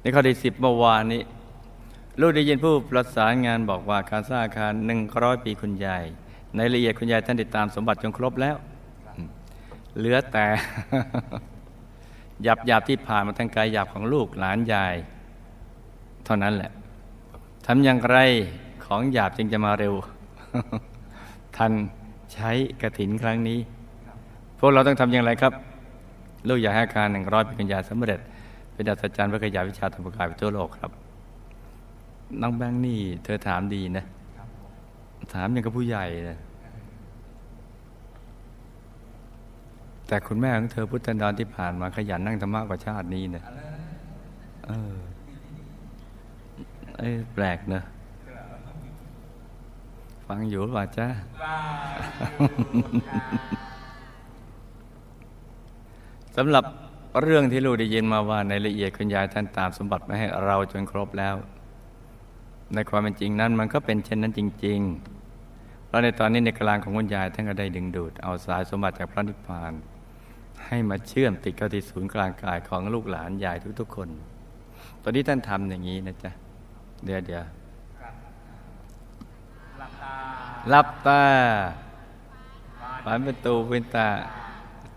ในข้อที่สิบเมื่อวานนี้ ลูกได้ยินผู้ประสานงานบอกว่าการสร้างอาคารหนึ่งร้อยปีคุณยาย ในละเอียดคุณยายท่านติดตามสมบัติจนครบแล้ว เหลือแต่หยาบหยาบที่ผ่านมาทางกายหยาบของลูกหลานยาย เท่านั้นแหละทำอย่างไรของหยาบจึงจะมาเร็ว ทันใช้กระถินครั้งนี้ พวกเราต้องทำอย่างไรครับ ลูกอยากให้อาการหนึ่งร้อยป็นกัญญาสำเร็จ เป็นอัศจรรย์พระขยายวิชาธรรมกายไปทั่วโลกครับน้องแบงค์นี่ เธอถามดีนะ ถามอย่างกับผู้ใหญ่นะแต่คุณแม่ของเธอพุทธันดรที่ผ่านมาขยันนั่งธรรมะกว่าชาตินี้นะเออเอ้แปลกเนะฟังอยู่หรือเปล่าจ้าสำหรับ เรื่องที่ลูกได้ยินมาว่าในละเอียดคุณยายท่านตามสมบัติมาให้เราจนครบแล้ว ในความเป็นจริงนั้นมันก็เป็นเช่นนั้นจริงๆเพราะในตอนนี้ในกลางของคุณยายท่านก็ได้ดึงดูด เอาสายสมบัติจากพระนิพพาน ให้มาเชื่อมติดเข้าที่ศูนย์กลางกายของลูกหลานยายทุกๆคน ตอนนี้ท่านทำอย่างนี้นะจ๊ะเดี๋ยวเดี๋ยวหลับตาฝันประตูเป็นตา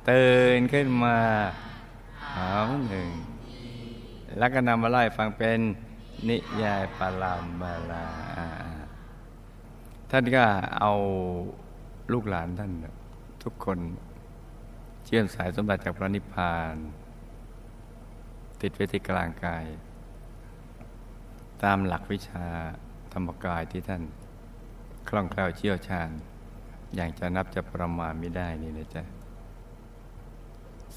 ตื่นขึ้นมา หาหนึ่ง แล้วก็นำมาไล่ฟังเป็นนิยายปารามบาลาท่านก็เอาลูกหลานท่านทุกคนเชื่อมสายสมบัติจากพระนิพพาน ติดไว้ที่กลางกาย ตามหลักวิชาธรรมกายที่ท่าน คล่องแคล่วเชี่ยวชาญ อย่างจะนับจะประมาณไม่ได้นี่นะจ๊ะ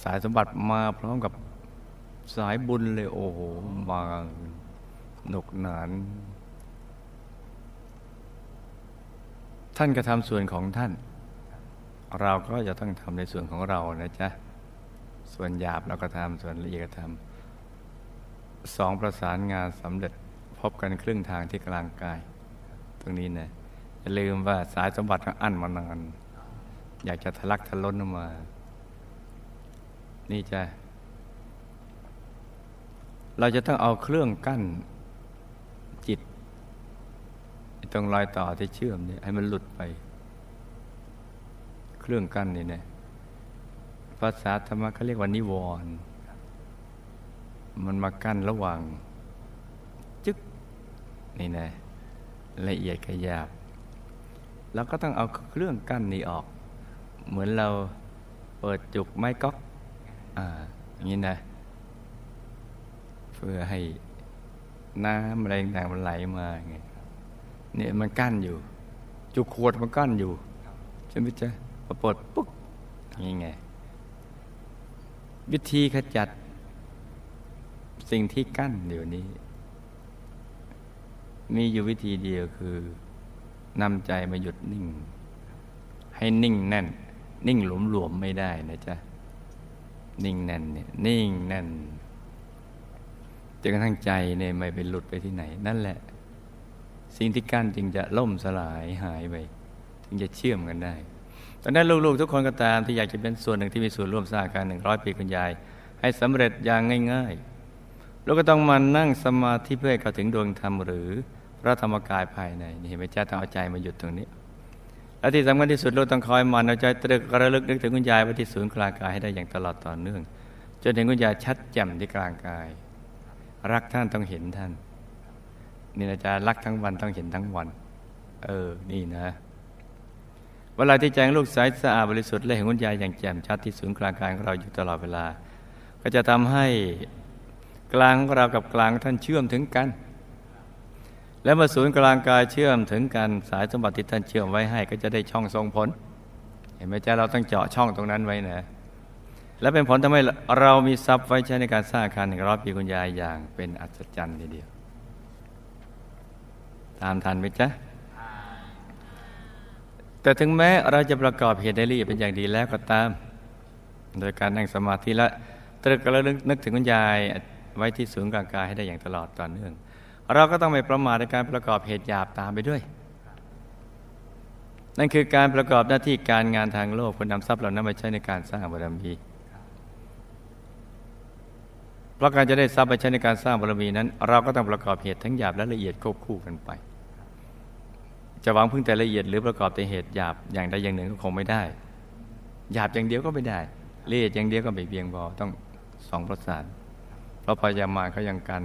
สายสมบัติมาพร้อมกับสายบุญเลยโอ้โหมางหนกหนาน ท่านกระทำส่วนของท่าน เราก็จะต้องทำในส่วนของเรานะจ๊ะ ส่วนหยาบเราก็ทำส่วนละเอียดก็ทำสองประสานงานสำเร็จพบกันครึ่งทางที่กลางกาย ตรงนี้นะอย่าลืมว่าสายสมบัติอั้นมานาน อยากจะทะลักทะล้นออกมา นี่จ้ะเราจะต้องเอาเครื่องกั้นจิตตรงรอยต่อที่เชื่อมเนี่ยให้มันหลุดไป เครื่องกั้นนี่นะภาษาธรรมะเขาเรียกว่านิวรณ์มันมากั้นระหว่าง จึกนี่นะละเอียดขยาบเราก็ต้องเอาเครื่องกั้นนี้ออก เหมือนเราเปิดจุกไม้ก๊อก อ่าอย่างนี้นะ เพื่อให้น้ำอะไรต่างมันไหลมาไงเนี่ยมันกั้นอยู่ จุกขวดมันกั้นอยู่ใช่ไหมจ๊ะพอปลดปุ๊บนี่ไง วิธีขจัด สิ่งที่กั้นเดี๋ยวนี้ มีอยู่วิธีเดียวคือนำใจมาหยุดนิ่ง ให้นิ่งแน่น นิ่งหลวมหลวมไม่ได้นะจ๊ะ นิ่งแน่นเนี่ยนิ่งแน่นจนกระทั่งใจเนี่ยไม่ไปหลุดไปที่ไหน นั่นแหละ สิ่งที่กั้นจึงจะล่มสลายหายไปถึงจะเชื่อมกันได้ตอนนั้นลูกๆ ทุกคนก็ตามที่อยากจะเป็นส่วนหนึ่งที่มีส่วนร่วมสร้างการหนึ่งร้อยปีคุณยาย ให้สำเร็จอย่างง่ายๆเราก็ต้องมานั่งสมาธิเพื่อให้เข้าถึงดวงธรรมหรือพระธรรมกายภายในนี่เห็นไหมจ้าต้องเอาใจมาหยุดตรงนี้ และที่สำคัญที่สุดเราต้องคอยมันเอาใจตรึกระลึกนึกถึงคุณยายไว้ที่ศูนย์กลางกายให้ได้อย่างตลอดต่อเนื่อง จนถึงคุณยายชัดแจ่มที่กลางกาย รักท่านต้องเห็นท่าน นี่นะจ๊ะรักทั้งวันต้องเห็นทั้งวัน เออ นี่นะ เวลาที่แจงลูกใสสะอาดบริสุทธิ์และเห็นคุณยายอย่างแจ่มชัดที่ศูนย์กลางกายของเราอยู่ตลอดเวลา ก็จะทำให้กลางของเรากับกลางท่านเชื่อมถึงกัน และเมื่อศูนย์กลางกายเชื่อมถึงกันสายสมบัติที่ท่านเชื่อมไว้ให้ก็จะได้ช่องทรงผล เห็นไหมจ๊ะเราต้องเจาะช่องตรงนั้นไว้นะ และเป็นผลทำให้เรามีทรัพย์ไว้ใช้ในการสร้างอาคารหนึ่งร้อยปีคุณยายอย่างเป็นอัศจรรย์ทีเดียว ตามทันไหมจ๊ะแต่ถึงแม้เราจะประกอบเหตุได้รีเป็นอย่างดีแล้วก็ตาม โดยการนั่งสมาธิและตรึกระลึกนึกถึงคุณยายไว้ที่ศูนย์กลางกายให้ได้อย่างตลอดต่อเนื่อง เราก็ต้องไม่ประมาทในการประกอบเหตุหยาบตามไปด้วย นั่นคือการประกอบหน้าที่การงานทางโลกคนนำทรัพย์เหล่านั้นมาใช้ในการสร้างบารมี เพราะการจะได้ทรัพย์ไปใช้ในการสร้างบารมีนั้น เราก็ต้องประกอบเหตุทั้งหยาบและละเอียดควบคู่กันไป จะหวังพึ่งแต่ละเอียดหรือประกอบแต่เหตุหยาบอย่างใดอย่างหนึ่งก็คงไม่ได้ หยาบอย่างเดียวก็ไม่ได้ละเอียดอย่างเดียวก็ไม่เพียงพอต้องสองประสานเพราะพยามาเขายังกัน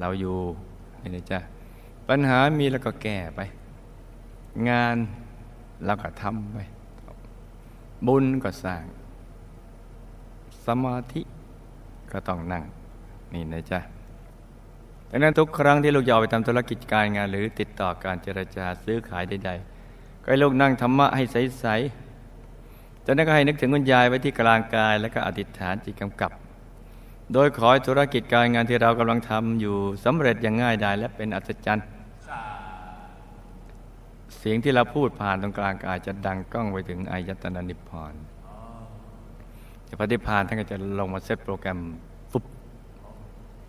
เราอยู่นี่นะจ๊ะปัญหามีแล้วก็แก้ไป งานเราก็ทำไป บุญก็สร้าง สมาธิก็ต้องนั่ง นี่นะจ๊ะดังนั้นทุกครั้งที่ลูกยอไปทำธุรกิจการงาน หรือติดต่อการเจรจาซื้อขายใดๆก็ให้ลูกนั่งธรรมะให้ใสๆจากนั้นก็ให้นึกถึงคุณยายไว้ที่กลางกาย แล้วก็อธิษฐานจิตกำกับ โดยขอให้ธุรกิจการงานที่เรากำลังทำอยู่สำเร็จอย่างง่ายดายและเป็นอัศจรรย์เสียงที่เราพูดผ่านตรงกลางกายจะดังก้องไปถึงอายตนะนิพพานจะปฏิพานท่านก็จะลงมาเซตโปรแกรมฟุบ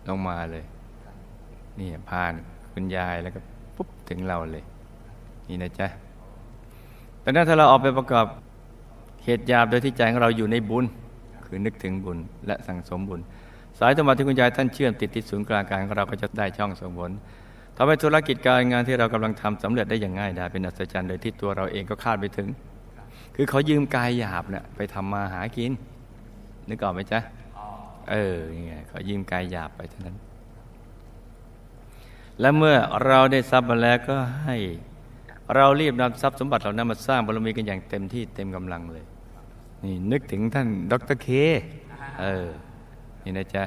ลงมาเลยนี่ผ่านคุณยายแล้วก็ปุ๊บถึงเราเลย นี่นะจ๊ะแต่นั้นถ้าเราออกไปประกอบเหตุยาบโดยที่ใจของเราอยู่ในบุญ คือนึกถึงบุญและสั่งสมบุญ สายธรรมะที่คุณยายท่านเชื่อมติดที่ศูนย์กลางกายของเราก็จะได้ช่องส่งผลทำให้ธุรกิจการงานที่เรากำลังทำสำเร็จได้อย่างง่ายดายเป็นอัศจรรย์โดยที่ตัวเราเองก็คาดไม่ถึง คือเขายืมกายหยาบเนี่ยไปทำมาหากิน นึกออกไหมจ๊ะเออยังไงเขายืมกายหยาบไปเท่านั้น และเมื่อเราได้ทรัพย์มาแล้วก็ให้เรารีบนำทรัพย์สมบัติเหล่านั้นมาสร้างบารมีกันอย่างเต็มที่เต็มกำลังเลย นี่นึกถึงท่านดรเค เออ นี่นะจ๊ะ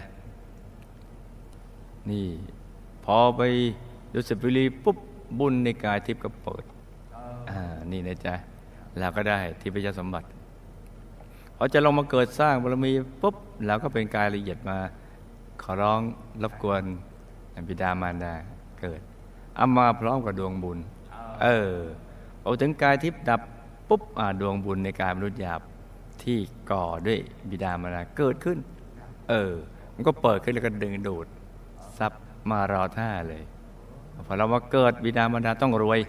นี่ พอไปดูสิบุรีปุ๊บบุญในกายทิพย์ก็เปิดอ่านี่นะจ๊ะเราก็ได้ทิพยสมบัติพอจะลงมาเกิดสร้างบารมีปุ๊บเราก็เป็นกายละเอียดมา ขอร้องรบกวนบิดามารดาเกิดเอามาพร้อมกับดวงบุญ เออพอถึงกายทิพย์ดับปุ๊บอ่าดวงบุญในกายมนุษย์หยาบที่ก่อด้วยบิดามารดาเกิดขึ้น เออ มันก็เปิดขึ้นแล้วก็ดึงดูดทรัพย์มารอท่าเลยพอเรามาเกิดบิดามารดาต้องรวย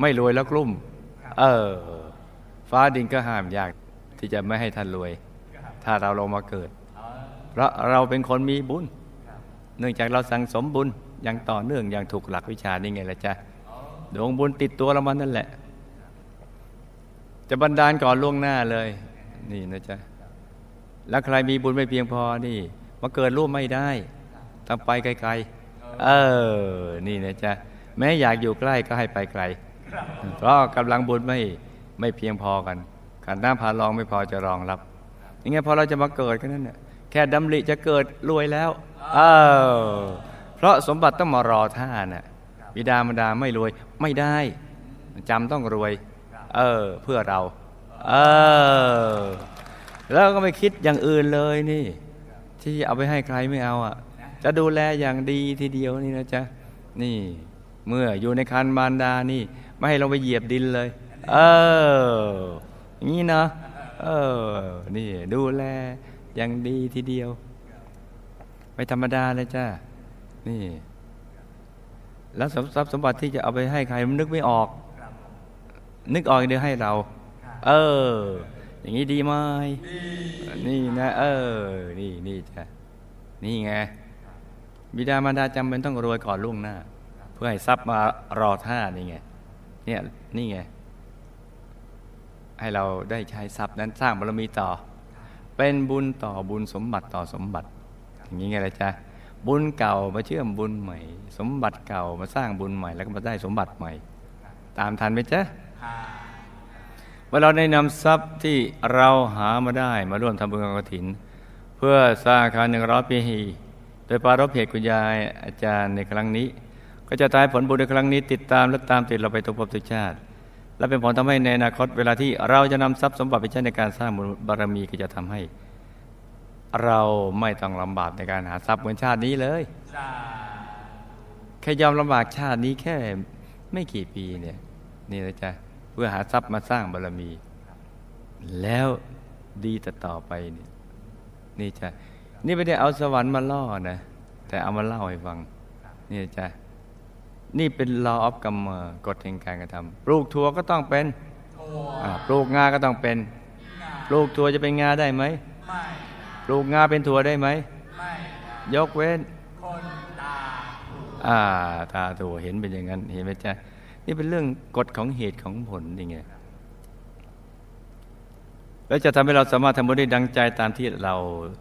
ไม่รวยแล้วกลุ่ม เออ ฟ้าดินก็ห้ามยากที่จะไม่ให้ท่านรวย ถ้าเราลงมาเกิด เพราะเราเป็นคนมีบุญ เนื่องจากเราสั่งสมบุญอย่างต่อเนื่องอย่างถูกหลักวิชานี่ไงล่ะจ๊ะดวงบุญติดตัวเรามันนั่นแหละ จะบันดาลก่อนล่วงหน้าเลย นี่นะจ๊ะ แล้วใครมีบุญไม่เพียงพอนี่มาเกิดร่วมไม่ได้ต้องไปไกลๆ เออ นี่นะจ๊ะแม้อยากอยู่ใกล้ก็ให้ไปไกล เพราะกำลังบุญไม่ไม่เพียงพอกันขันน้ำพารองไม่พอจะรองรับยังไงพอเราจะมาเกิดกันนั่นเนี่ยแค่ดำริจะเกิดรวยแล้ว เออ เพราะสมบัติต้องมารอท่าน่ะบิดามารดาไม่รวยไม่ได้จำต้องรวย เออ เพื่อเรา เออ แล้วก็ไม่คิดอย่างอื่นเลยนี่ ที่เอาไปให้ใครไม่เอาอะ จะดูแลอย่างดีทีเดียวนี่นะจ๊ะนี่เมื่ออยู่ในคันมารดานี่ ไม่ให้เราไปเหยียบดินเลย เอออย่างนี้นะเออ นี่ดูแลอย่างดีทีเดียว ไม่ธรรมดาเลยจ้านี่ แล้วทรัพย์สมบัติที่จะเอาไปให้ใครมันนึกไม่ออก นึกออกเดียวให้เรา เออ อย่างนี้ดีไหมนี่นะเออ นี่นี่จ้ะนี่ไงบิดามารดาจำเป็นต้องรวยก่อนล่วงหน้า เพื่อให้ทรัพย์มารอท่านี่ไงเนี่ยนี่ไงให้เราได้ใช้ทรัพย์นั้นสร้างบารมีต่อ เป็นบุญต่อบุญสมบัติต่อสมบัติ อย่างนี้ไงล่ะจ๊ะบุญเก่ามาเชื่อมบุญใหม่ สมบัติเก่ามาสร้างบุญใหม่ แล้วก็มาได้สมบัติใหม่ ตามทันไหมจ๊ะ เมื่อเราได้นำทรัพย์ที่เราหามาได้มาร่วมทำบุญกฐิน เพื่อสร้างอาคารหนึ่งร้อยปีโดยปารพเหตุกุญยายอาจารย์ในครั้งนี้ ก็จะทายผลบุญในครั้งนี้ ติดตามและตามติดเราไปทุกภพทุกชาติ และเป็นผลทำให้ในอนาคตเวลาที่เราจะนำทรัพย์สมบัติไปใช้ในการสร้างบุญบารมีก็จะทำให้ เราไม่ต้องลำบากในการหาทรัพย์เหมือนชาตินี้เลยแค่ยอมลำบากชาตินี้แค่ไม่กี่ปีเนี่ย นี่นะจ๊ะ พื่อหาทรัพย์มาสร้างบารมี แล้วดีต่อต่อไปเนี่ยนี่จ้ะนี่ไม่ได้เอาสวรรค์มาล่อนะ แต่เอามาเล่าให้ฟัง นี่จ้ะนี่เป็น law of กรรมกฎแห่งการกระทำปลูกถั่วก็ต้องเป็นปลูกงาก็ต้องเป็นปลูกถั่วจะเป็นงาได้ไหมปลูกงาเป็นถั่วได้ไหมยกเว้นอ่าตาตัวเห็นเป็นอย่างนั้นเห็นไหมจ๊ะ นี่เป็นเรื่องกฎของเหตุของผลนี่ไงแล้วจะทำให้เราสามารถทำบุญได้ดังใจตามที่เรา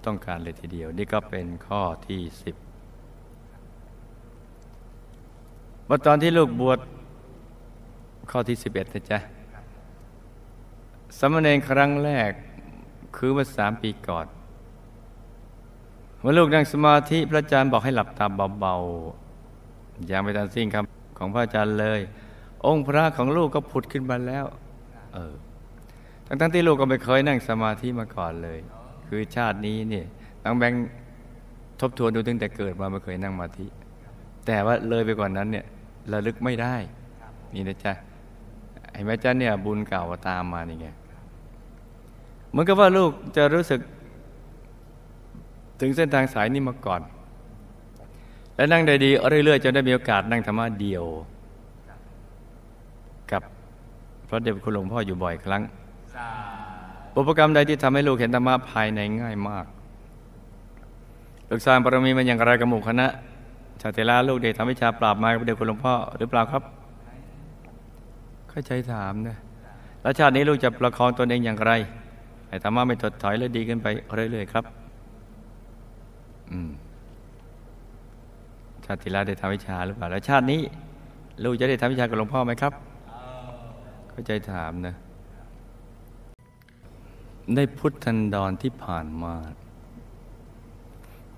ต้องการเลยทีเดียว นี่ก็เป็นข้อที่สิบว่าตอนที่ลูกบวชข้อที่สิบเอ็ดนะจ๊ะสมณเณรครั้งแรกคือเมื่อสามปีก่อนเมื่อลูกนั่งสมาธิพระอาจารย์บอกให้หลับตาเบาๆยังไม่ทันสิ้นคำของพระอาจารย์เลย องค์พระของลูกก็ผุดขึ้นมาแล้ว เออ ทั้งๆที่ลูกก็ไม่เคยนั่งสมาธิมาก่อนเลย คือชาตินี้เนี่ยตั้งแบงทบทวนดูตั้งแต่เกิดมาไม่เคยนั่งสมาธิ แต่ว่าเลยไปกว่านนั้นเนี่ยระลึกไม่ได้ นี่นะจ๊ะไอ้แม่จ้าเนี่ยบุญเก่าตามมานี่ไงเหมือนกับว่าลูกจะรู้สึก ถึงเส้นทางสายนี้มาก่อน และนั่งได้ดีเรื่อยๆจนได้มีโอกาสนั่งธรรมะเดียวกับ พระเดชคุณหลวงพ่ออยู่บ่อยครั้งอุปกรรมใดที่ทำให้ลูกเห็นธรรมะภายในง่ายมาก ลูกสร้างปรมีมันอย่างไรกับหมู่คณะชาติลาลูกเด็กทำวิชาปราบมากับเด็กคุณหลวงพ่อหรือเปล่าครับเข้าใจถามนะแล้วชาตินี้ลูกจะประคองตนเองอย่างไรให้ธรรมะไม่ถดถอยและดีขึ้นไปเรื่อยๆครับอืมชาติลาได้ทำวิชาหรือเปล่าแล้วชาตินี้ลูกจะได้ทำวิชากับหลวงพ่อไหมครับ เข้าใจถามนะ ได้พุทธันดรที่ผ่านมา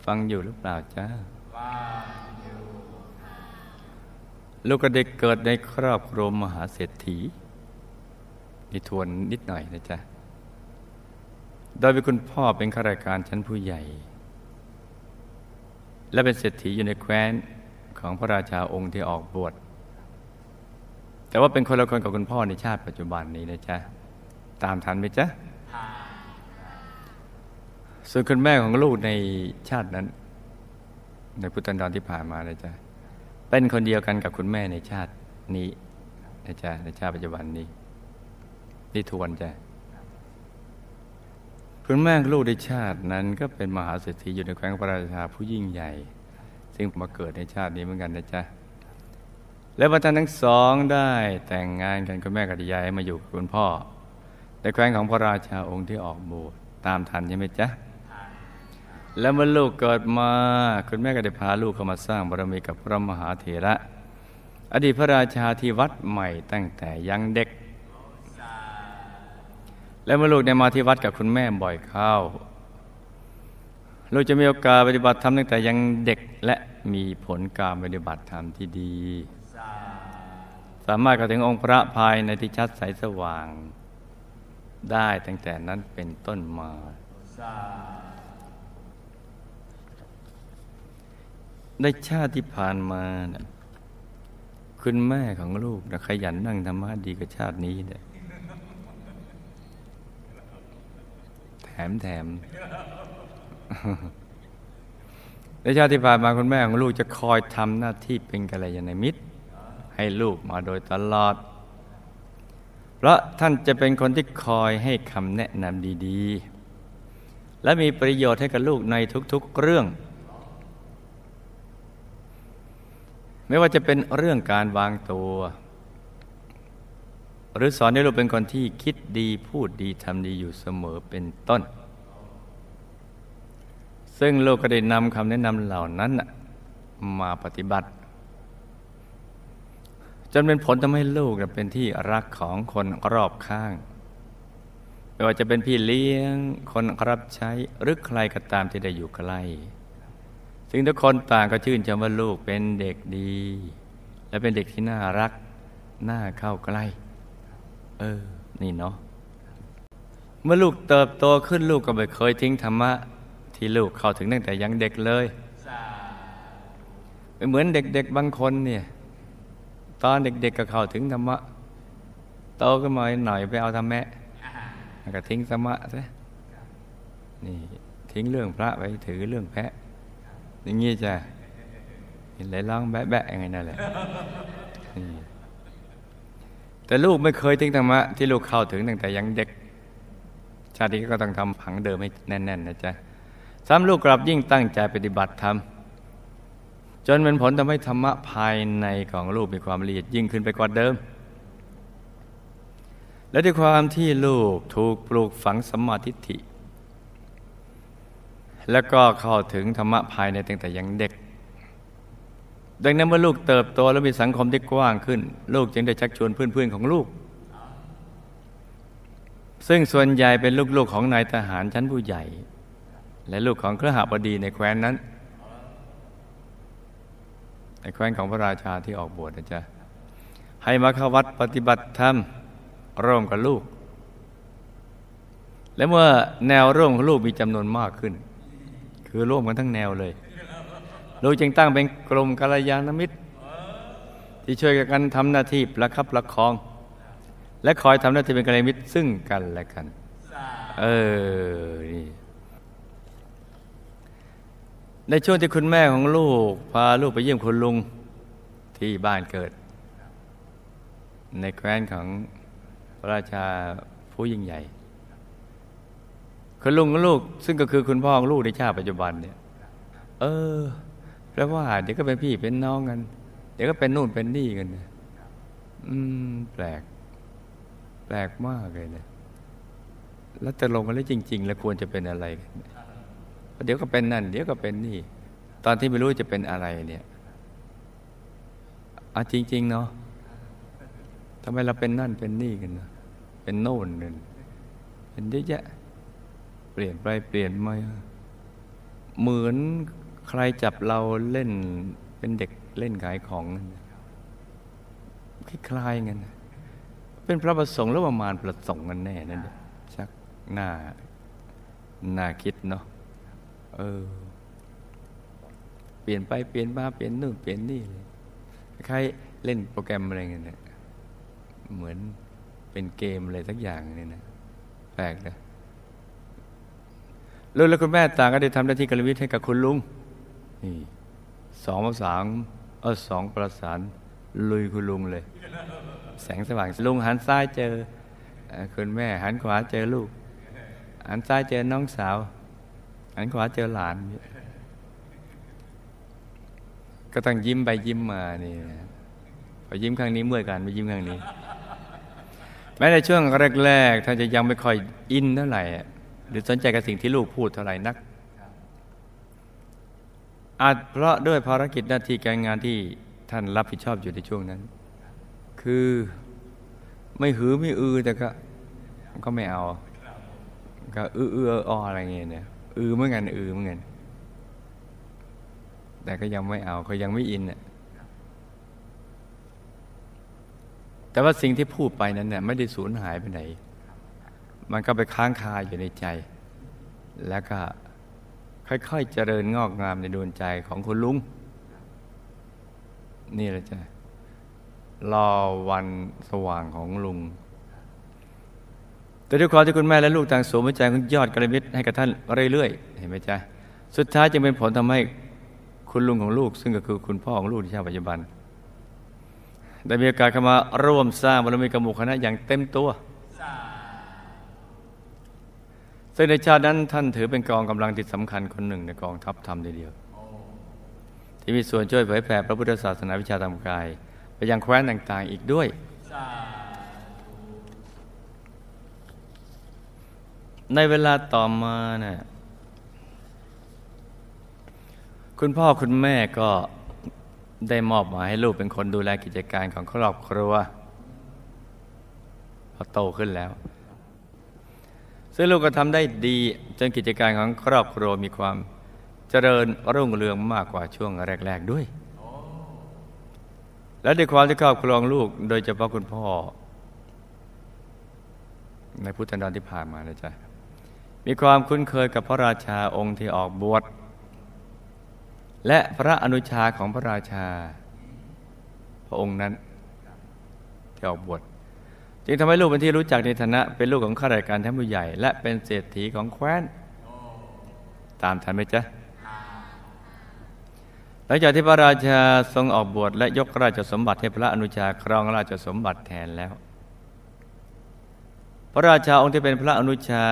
ฟังอยู่หรือเปล่าจ้าลูกก็ได้เกิดในครอบครัวมหาเศรษฐีนี่ทวนนิดหน่อยนะจ๊ะ โดยเป็นคุณพ่อเป็นข้าราชการชั้นผู้ใหญ่ และเป็นเศรษฐีอยู่ในแคว้นของพระราชาองค์ที่ออกบวช แต่ว่าเป็นคนละคนกับคุณพ่อในชาติปัจจุบันนี้นะจ๊ะ ตามทันไหมจ๊ะส่วนคุณแม่ของลูกในชาตินั้น ในพุทธันดรที่ผ่านมานะจ๊ะ เป็นคนเดียวกันกับคุณแม่ในชาตินี้นะจ๊ะในชาติปัจจุบันนี้ที่ทวนจ้ะคุณแม่ลูกในชาตินั้น ก็เป็นมหาเศรษฐีอยู่ในแคว้นพระราชาผู้ยิ่งใหญ่ ซึ่งมาเกิดในชาตินี้เหมือนกันนะจ๊ะ และบรรทันทั้งสองได้แต่งงานกันคุณแม่กับยายมาอยู่กับคุณพ่อในแคว้นของพระราชาองค์ที่ออกบวชตามทันใช่ไหมจ๊ะแล้วเมื่อลูกเกิดมาคุณแม่ก็ได้พาลูกเข้ามาสร้างบารมีกับพระมหาเถระ อดีตพระราชาที่วัดใหม่ตั้งแต่ยังเด็ก แล้วเมื่อลูกได้มาที่วัดกับคุณแม่บ่อยเข้า ลูกจะมีโอกาสปฏิบัติธรรมตั้งแต่ยังเด็กและมีผลการปฏิบัติธรรมที่ดี สามารถเข้าถึงองค์พระภายในที่ชัดใสสว่าง ได้ตั้งแต่นั้นเป็นต้นมาในชาติที่ผ่านมานะคุณแม่ของลูกนะขยันนั่งธรรมะดีกับชาตินี้เนี่ยแถมแถมในชาติที่ผ่านมาคุณแม่ของลูกจะคอยทำหน้าที่เป็นกัลยาณมิตร ให้ลูกมาโดยตลอด เพราะท่านจะเป็นคนที่คอยให้คำแนะนำดีๆ และมีประโยชน์ให้กับลูกในทุกๆเรื่อง ไม่ว่าจะเป็นเรื่องการวางตัว หรือสอนให้เราเป็นคนที่คิดดีพูดดีทำดีอยู่เสมอเป็นต้น ซึ่งโลกก็ได้นำคำแนะนำเหล่านั้นมาปฏิบัติ จนเป็นผลทำให้ลูกเป็นที่รักของคนรอบข้าง ไม่ว่าจะเป็นพี่เลี้ยง คนรับใช้ หรือใครก็ตามที่ได้อยู่ใกล้ ซึ่งทุกคนต่างก็ชื่นชมว่าลูกเป็นเด็กดี และเป็นเด็กที่น่ารัก น่าเข้าใกล้ เออ นี่เนาะ เมื่อลูกเติบโตขึ้นลูกก็ไม่เคยทิ้งธรรมะ ที่ลูกเข้าถึงตั้งแต่ยังเด็กเลยไม่เหมือนเด็ก ๆ บางคนเนี่ย ตอนเด็ก ๆก็เข้าถึงธรรมะโตขึ้นมาหน่อยไปเอาธรรมะก็ทิ้งธรรมะซะนี่ทิ้งเรื่องพระไปถือเรื่องแพะ อย่างงี้จ้ะเห็นไหลร้องแบะแบะยังไงนั่นแหละแต่ลูกไม่เคยทิ้งธรรมะที่ลูกเข้าถึงตั้งแต่ยังเด็ก ชาตินี้ก็ต้องทำผังเดิมให้แน่นๆนะจ๊ะซ้ำลูกกลับยิ่งตั้งใจปฏิบัติธรรม จนเป็นผลทำให้ธรรมะภายในของลูกมีความละเอียดยิ่งขึ้นไปกว่าเดิม และด้วยความที่ลูกถูกปลูกฝังสมาธิิแล้วก็เข้าถึงธรรมะภายในตั้งแต่ยังเด็ก ดังนั้นเมื่อลูกเติบโตแล้วมีสังคมที่กว้างขึ้น ลูกจึงได้ชักชวนเพื่อนๆของลูก ซึ่งส่วนใหญ่เป็นลูกๆของนายทหารชั้นผู้ใหญ่ และลูกของเครือหบดีในแคว้นนั้น แคว้นของพระราชาที่ออกบวชนะจ๊ะให้มาเข้าวัดปฏิบัติธรรมร่วมกับลูก และเมื่อแนวร่วมของลูกมีจำนวนมากขึ้น คือร่วมกันทั้งแนวเลยเราจึงตั้งเป็นกลุ่มกัลยาณมิตร ที่ช่วยกันทำหน้าที่ประคับประคอง และคอยทำหน้าที่เป็นกัลยาณมิตรซึ่งกันและกัน เออนี่ ในช่วงที่คุณแม่ของลูก พาลูกไปเยี่ยมคุณลุงที่บ้านเกิด ในแคว้นของพระราชาผู้ยิ่งใหญ่คือลุงกับลูก ซึ่งก็คือคุณพ่อของลูกในชาติปัจจุบันเนี่ย เออแปลว่าเดี๋ยวก็เป็นพี่เป็นน้องกัน เดี๋ยวก็เป็นนู่นเป็นนี่กันอืม แปลก แปลกมากเลยเนี่ยแล้วจะลงกันแล้วจริง ๆ แล้วควรจะเป็นอะไรกัน เดี๋ยวก็เป็นนั่น เดี๋ยวก็เป็นนี่ ตอนที่ไม่รู้จะเป็นอะไรเนี่ยอะจริง ๆ เนาะทำไมเราเป็นนั่นเป็นนี่กันนะเป็นโน่นเนเป็นเยอะแยะเปลี่ยนไปเปลี่ยนมาเหมือนใครจับเราเล่นเป็นเด็กเล่นขายของคล้ายๆกันเป็นพระประสงค์หรือว่ามารประสงค์กันแน่นั่นชักหน้าหน้าคิดเนาะ เออ เปลี่ยนไปเปลี่ยนมาเปลี่ยนนู่นเปลี่ยนนี่เลยคล้ายเล่นโปรแกรมอะไรเงี้ยเหมือนเป็นเกมอะไรสักอย่างนี่นะแปลกนะลูกและคุณแม่ต่างก็ได้ทำหน้าที่กรวิทย์ให้กับคุณลุงนี่สองประสานเออสองประสานลุยคุณลุงเลย แสงสว่างลุงหันซ้ายเจอคุณแม่หันขวาเจอลูก หันซ้ายเจอน้องสาว หันขวาเจอหลาน ก็ต้องยิ้มไปยิ้มมานี่พอยิ้มข้างนี้เมื่อยกันไปยิ้มข้างนี้ แม้ในช่วงแรกๆท่านจะยังไม่ค่อยอินเท่าไหร่หรือสนใจกับสิ่งที่ลูกพูดเท่าไหร่นัก อาจเพราะด้วยภารกิจหน้าที่การงานที่ท่านรับผิดชอบอยู่ในช่วงนั้น คือไม่หือไม่อือแต่ก็ก็ไม่เอา ก็อืออือออะไรเงี้ยเนี่ย อือเมื่อไงอือเมื่อไงแต่ก็ยังไม่เอาเขายังไม่อินเนี่ยแต่ว่าสิ่งที่พูดไปนั้นเนี่ยไม่ได้สูญหายไปไหน มันก็ไปค้างคาอยู่ในใจ แล้วก็ค่อยๆเจริญงอกงามในดวงใจของคุณลุง นี่แหละจ้ะรอวันสว่างของลุง แต่ด้วยความที่คุณแม่และลูกต่างสวมใจของยอดกระมิดให้กับท่านเรื่อยๆเห็นไหมจ๊ะสุดท้ายจึงเป็นผลทำให้คุณลุงของลูก ซึ่งก็คือคุณพ่อของลูกที่ชาปัจจุบัน ได้มีโอกาสเข้ามาร่วมสร้างบารมีกมุคณะอย่างเต็มตัวซึ่งในชาตินั้นท่านถือเป็นกองกำลังที่สำคัญคนหนึ่งในกองทัพธรรมเดียว ที่มีส่วนช่วยเผยแผ่พระพุทธศาสนาวิชาธรรมกาย ไปยังแคว้นต่างๆอีกด้วย ในเวลาต่อมานะ่ะคุณพ่อคุณแม่ก็ได้มอบหมายให้ลูกเป็นคนดูแลกิจการของครอบครัวพอโตขึ้นแล้ว ซึ่งลูกก็ทำได้ดีจนกิจการของครอบครัวมีความเจริญรุ่งเรืองมากกว่าช่วงแรก ๆด้วย และด้วยความที่ครอบครองลูก โดยเฉพาะคุณพ่อ ในพุทธันดรที่ผ่านมานะจ๊ะ มีความคุ้นเคยกับพระราชาองค์ที่ออกบวชและพระอนุชาของพระราชา พระองค์นั้นที่ออกบวชจึงทำให้ลูกเป็นที่รู้จักในฐานะเป็นลูกของข้าราชการท่านผู้ใหญ่ และเป็นเศรษฐีของแคว้น ตามทันไหมจ๊ะหลังจากที่พระราชาทรงออกบวชและยกราชสมบัติให้พระอนุชาครองราชสมบัติแทนแล้ว พระราชาองค์ที่เป็นพระอนุชา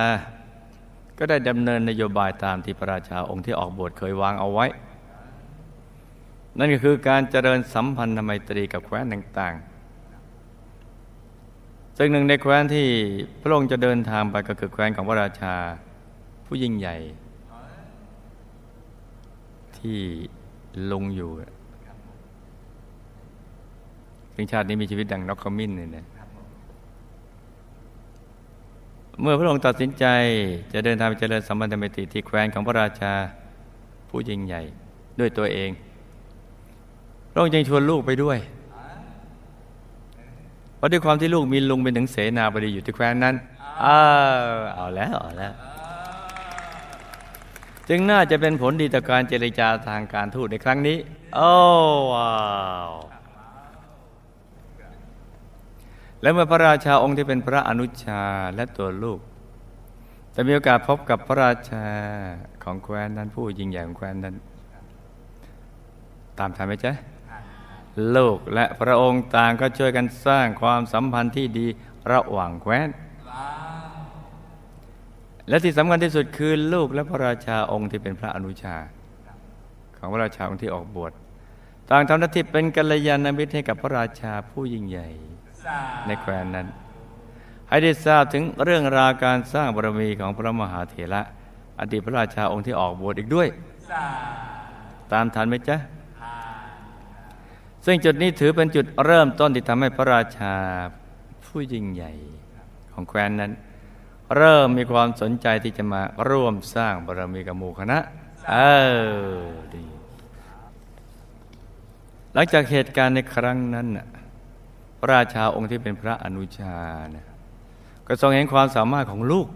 ก็ได้ดำเนินนโยบายตามที่พระราชาองค์ที่ออกบวชเคยวางเอาไว้ นั่นก็คือการเจริญสัมพันธไมตรีกับแคว้นต่างๆ ซึ่งหนึ่งในแคว้นที่พระองค์จะเดินทางไปก็คือแคว้นของพระราชาผู้ยิ่งใหญ่ ที่ลงอยู่ถึงชาตินี้มีชีวิตดังนกขมิ้นเนี่ยนะ เมื่อพระองค์ตัดสินใจจะเดินทางไปเจริญสัมพันธไมตรีที่แคว้นของพระราชาผู้ยิ่งใหญ่ด้วยตัวเอง พระองค์จึงชวนลูกไปด้วยเพราะด้วยความที่ลูกมีลุงเป็นถึงเสนาบดีอยู่ที่แคว้นนั้นอ้าวเอาแล้วเอาแล้ว จึงน่าจะเป็นผลดีต่อการเจรจาทางการทูตในครั้งนี้ โอ้ว้าว และเมื่อพระราชาองค์ที่เป็นพระอนุชาและตัวลูกจะมีโอกาสพบกับพระราชาของแคว้นนั้นผู้ยิ่งใหญ่ของแคว้นนั้น ตามทันไหมจ๊ะลูกและพระองค์ต่างก็ช่วยกันสร้างความสัมพันธ์ที่ดีระหว่างแคว้น และที่สำคัญที่สุดคือลูกและพระราชาองค์ที่เป็นพระอนุชา ของพระราชาองค์ที่ออกบวชต่างทำหน้าที่เป็นกัลยาณมิตรให้กับพระราชาผู้ยิ่งใหญ่ ในแคว้นนั้น ให้ได้ทราบถึงเรื่องราวการสร้างบารมีของพระมหาเถระอดีตพระราชาองค์ที่ออกบวชอีกด้วย ตามทันไหมจ๊ะ ซึ่งจุดนี้ถือเป็นจุดเริ่มต้นที่ทำให้พระราชาผู้ยิ่งใหญ่ของแคว้นนั้น เริ่มมีความสนใจที่จะมาร่วมสร้างบารมีกับหมู่คณะ เออดี หลังจากเหตุการณ์ในครั้งนั้นน่ะพ ระราชาองค์ที่เป็นพระอนุชาเนี่ยก็ทรงเห็นความสามารถของลูก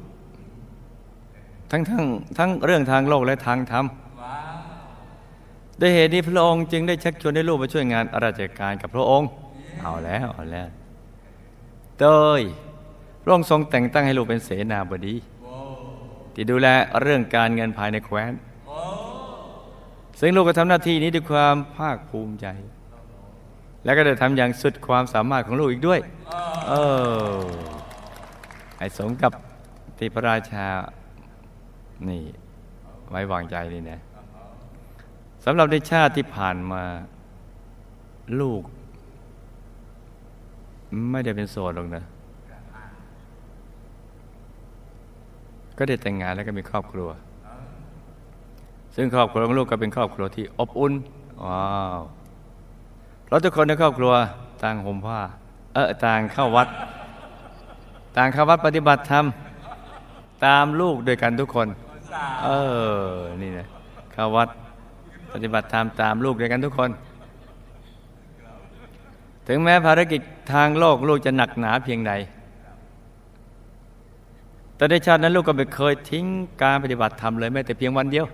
ทั้งทั้งทั้งเรื่องทางโลกและทางธรรมด้วยเหตุนี้พระองค์จึงได้ชักชวนให้ลูกมาช่วยงานราชการกับพระองค์ เอาแล้วเอาแล้วเตยพระองค์ทรงแต่งตั้งให้ลูกเป็นเสนาบดี ที่ดูแลเรื่องการเงินภายในแคว้น ซึ่งลูกก็ทำหน้าที่นี้ด้วยความภาคภูมิใจ แล้วก็ได้ทำอย่างสุดความสามารถของลูกอีกด้วย เออให้สมกับที่พระราชา นี่ ไว้วางใจนี่นะสำหรับในชาติที่ผ่านมาลูก ไม่ได้เป็นโสดหรอกนะ ก็ได้แต่งงานแล้วก็มีครอบครัว ซึ่งครอบครัวของลูกก็เป็นครอบครัวที่อบอุ่น ว้าว เราทุกคนในครอบครัวต่างห่มผ้า เออต่างเข้าวัด ต่างเข้าวัดปฏิบัติธรรมตามลูกด้วยกันทุกคน เออ นี่นะเข้าวัดปฏิบัติธรรมตามลูกด้วยกันทุกคน ถึงแม้ภารกิจทางโลกลูกจะหนักหนาเพียงใด แต่ในชาตินั้นลูกก็ไม่เคยทิ้งการปฏิบัติธรรมเลยแม้แต่เพียงวันเดียว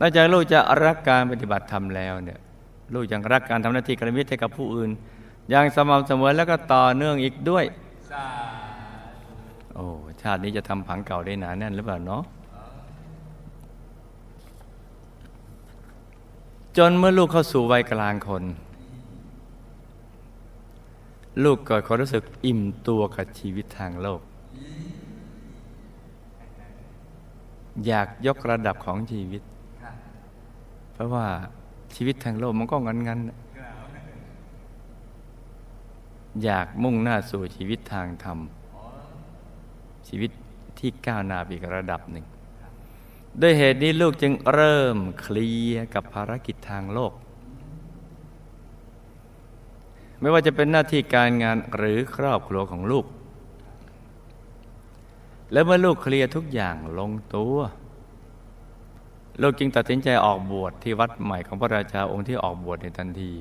นอกจากลูกจะรักการปฏิบัติธรรมแล้วเนี่ย ลูกยังรักการทำหน้าที่กระมิตรให้กับผู้อื่น อย่างสม่ำเสมอแล้วก็ต่อเนื่องอีกด้วย โอ้ ชาตินี้จะทำผังเก่าได้หนาแน่นหรือเปล่าเนาะจนเมื่อลูกเข้าสู่วัยกลางคน ลูกเกิดความรู้สึกอิ่มตัวกับชีวิตทางโลก อยากยกระดับของชีวิต เพราะว่า ชีวิตทางโลกมันก็งันงันอยากมุ่งหน้าสู่ชีวิตทางธรรม ชีวิตที่ก้าวหน้าอีกระดับหนึ่ง ด้วยเหตุนี้ลูกจึงเริ่มเคลียร์กับภารกิจทางโลก ไม่ว่าจะเป็นหน้าที่การงานหรือครอบครัวของลูก และเมื่อลูกเคลียร์ทุกอย่างลงตัว ลูกจึงตัดสินใจออกบวชที่วัดใหม่ของพระราชาองค์ที่ออกบวชในทันที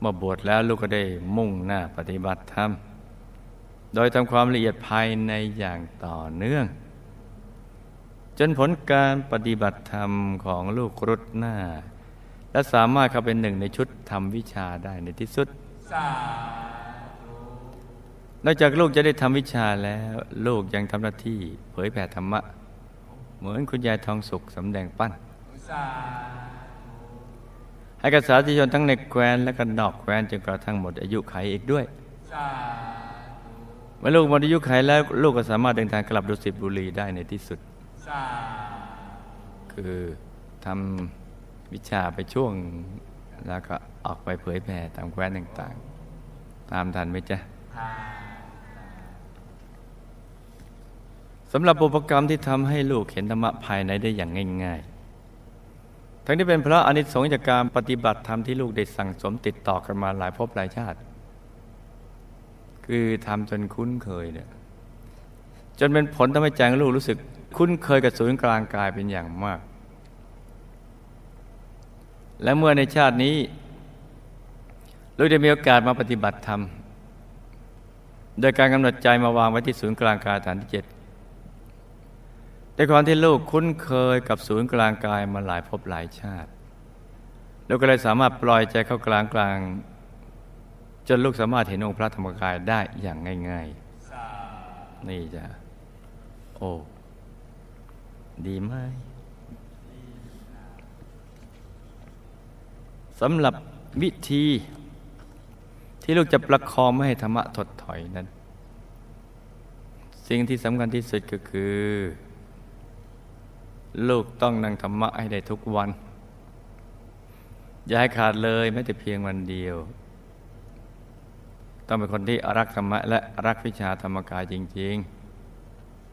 เมื่อบวชแล้วลูกก็ได้มุ่งหน้าปฏิบัติธรรม โดยทำความละเอียดภายในอย่างต่อเนื่อง จนผลการปฏิบัติธรรมของลูกรุดหน้า และสามารถเข้าเป็นหนึ่งในชุดทำวิชาได้ในที่สุดนอกจากลูกจะได้ทำวิชาแล้ว ลูกยังทำหน้าที่เผยแผ่ธรรมะ เหมือนคุณยายทองสุขสำแดงปั้น ให้กับสาธุชนทั้งในแคว้นและก็นอกแคว้นจนกระทั่งหมดอายุไขอีกด้วยเมื่อลูกหมดอายุไขแล้วลูกก็สามารถเดินทางกลับดุสิตบุรีได้ในที่สุด คือทำวิชาไปช่วงแล้วก็ออกไปเผยแผ่ตามแคว้นต่างๆ ตามทันไหมจ๊ะ สำหรับบุพกรรมที่ทำให้ลูกเห็นธรรมะภายในได้อย่างง่ายๆ ทั้งที่เป็นเพราะอนิสงส์จากการปฏิบัติธรรมที่ลูกได้สั่งสมติดต่อกันมาหลายภพหลายชาติ คือทำจนคุ้นเคยเนี่ยจนเป็นผลทำให้ใจงลูกรู้สึก คุ้นเคยกับศูนย์กลางกายเป็นอย่างมาก และเมื่อในชาตินี้ ลูกได้มีโอกาสมาปฏิบัติธรรม โดยการกำหนดใจมาวางไว้ที่ศูนย์กลางกายฐานที่เจ็ด ด้วยความที่ลูกคุ้นเคยกับศูนย์กลางกายมาหลายภพหลายชาติ ลูกก็เลยสามารถปล่อยใจเข้ากลางกลาง จนลูกสามารถเห็นองค์พระธรรมกายได้อย่างง่าย ๆ นี่จ้ะโอ้ดีไหมสำหรับวิธีที่ลูกจะประคองไม่ให้ธรรมะถดถอยนั้น สิ่งที่สำคัญที่สุดก็คือ ลูกต้องนั่งธรรมะให้ได้ทุกวัน อย่าให้ขาดเลยแม้แต่เพียงวันเดียว ต้องเป็นคนที่รักธรรมะ และรักวิชาธรรมกายจริง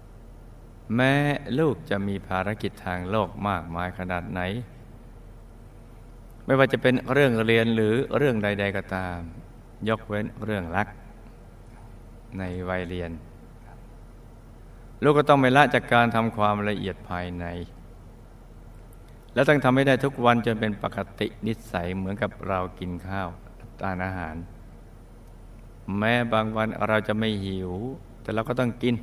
ๆ แม้ลูกจะมีภารกิจทางโลกมากมายขนาดไหน ไม่ว่าจะเป็นเรื่องเรียนหรือเรื่องใด ๆ ก็ตาม ยกเว้นเรื่องรักในวัยเรียน ลูกก็ต้องไม่ละจากการทำความละเอียดภายใน และต้องทำให้ได้ทุกวันจนเป็นปกตินิสัยเหมือนกับเรากินข้าวทานอาหาร แม้บางวันเราจะไม่หิว แต่เราก็ต้องกิน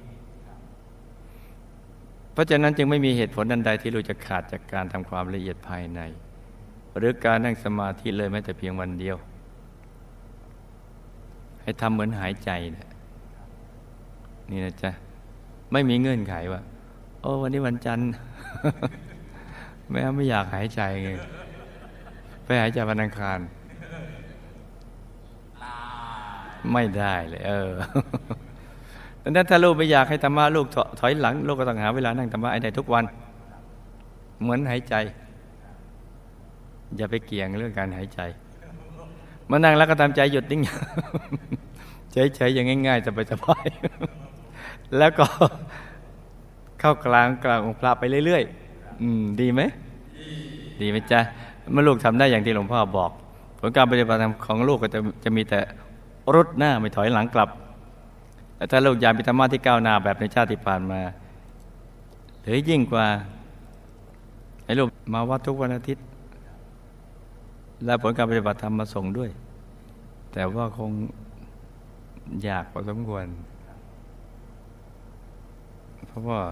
เพราะฉะนั้นจึงไม่มีเหตุผลใดที่ลูกจะขาดจากการทำความละเอียดภายใน หรือการนั่งสมาธิเลยแม้แต่เพียงวันเดียว ให้ทำเหมือนหายใจนะนี่นะจ๊ะ ไม่มีเงื่อนไขว่าโอ้วันนี้วันจันทร์แม่ไม่อยากหายใจไงไปหายใจวันอังคาร ไม่ได้เลยเออดังนั้นถ้าลูกไม่อยากให้ธรรมะลูกถอยหลังลูกก็ต้องหาเวลานั่งธรรมะให้ได้ทุกวัน เหมือนหายใจ อย่าไปเกี่ยงเรื่องการหายใจมานั่งแล้วก็ตามใจหยุดนิ่งเฉยๆอย่างง่ายๆจะไปสบาย แล้วก็เข้ากลางกลางองค์พระไปเรื่อยๆอืมดีไหม ดีไหมจ๊ะเมื่อลูกทำได้อย่างที่หลวงพ่อบอก ผลการปฏิบัติธรรมของลูกก็จะจะมีแต่รุดหน้าไม่ถอยหลังกลับแต่ถ้าลูกอยากมีธรรมะที่ก้าวหน้าแบบในชาติที่ผ่านมาหรือยิ่งกว่าให้ลูกมาวัดทุกวันอาทิตย์ และผลการปฏิบัติธรรมมาส่งด้วย แต่ว่าคงอยากพอสมควร เพราะว่า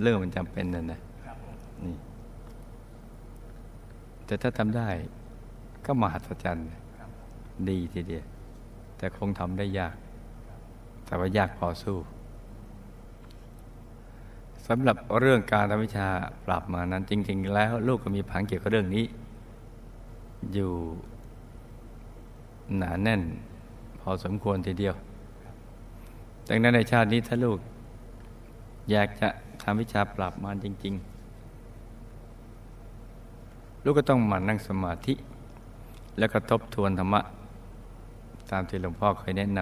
เรื่องมันจำเป็นนั่นนะนี่ แต่ถ้าทำได้ก็มหัศจรรย์ดีทีเดียว แต่คงทำได้ยาก แต่ว่ายากพอสู้สำหรับเรื่องการทำวิชาปรับมานั้น จริง ๆ แล้วลูกก็มีผังเกี่ยวกับเรื่องนี้ อยู่หนาแน่น พอสมควรทีเดียวดังนั้นในชาตินี้ถ้าลูก อยากจะทำวิชาปรับมาจริง ๆ ลูกก็ต้องหมั่นนั่งสมาธิ แล้วก็ทบทวนธรรมะ ตามที่หลวงพ่อเคยแนะน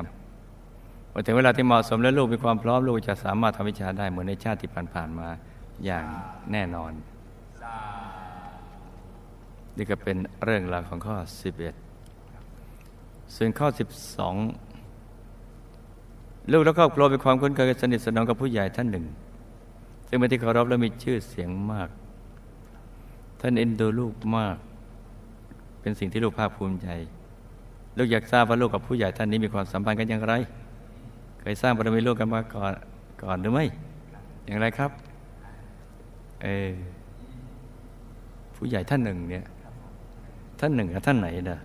ำพอถึงเวลาที่เหมาะสมแล้วลูกมีความพร้อมลูกจะสามารถทำวิชาได้เหมือนในชาติที่ผ่านๆมาอย่างแน่นอน นี่ก็เป็นเรื่องราวของข้อ 11 ส่วนข้อ 12 ลูกและครอบครัวเป็นความคุ้นเคยสนิทสนมกับผู้ใหญ่ท่านหนึ่ง ซึ่งเป็นที่เคารพและมีชื่อเสียงมาก ท่านเอ็นดูลูกมาก เป็นสิ่งที่ลูกภาคภูมิใจ ลูกอยากทราบว่าลูกกับผู้ใหญ่ท่านนี้มีความสัมพันธ์กันอย่างไร เคยสร้างบารมีลูกกันมาก่อนก่อนหรือไม่ อย่างไรครับเออผู้ใหญ่ท่านหนึ่งเนี่ย ท่านหนึ่งกับท่านไหนเด้อ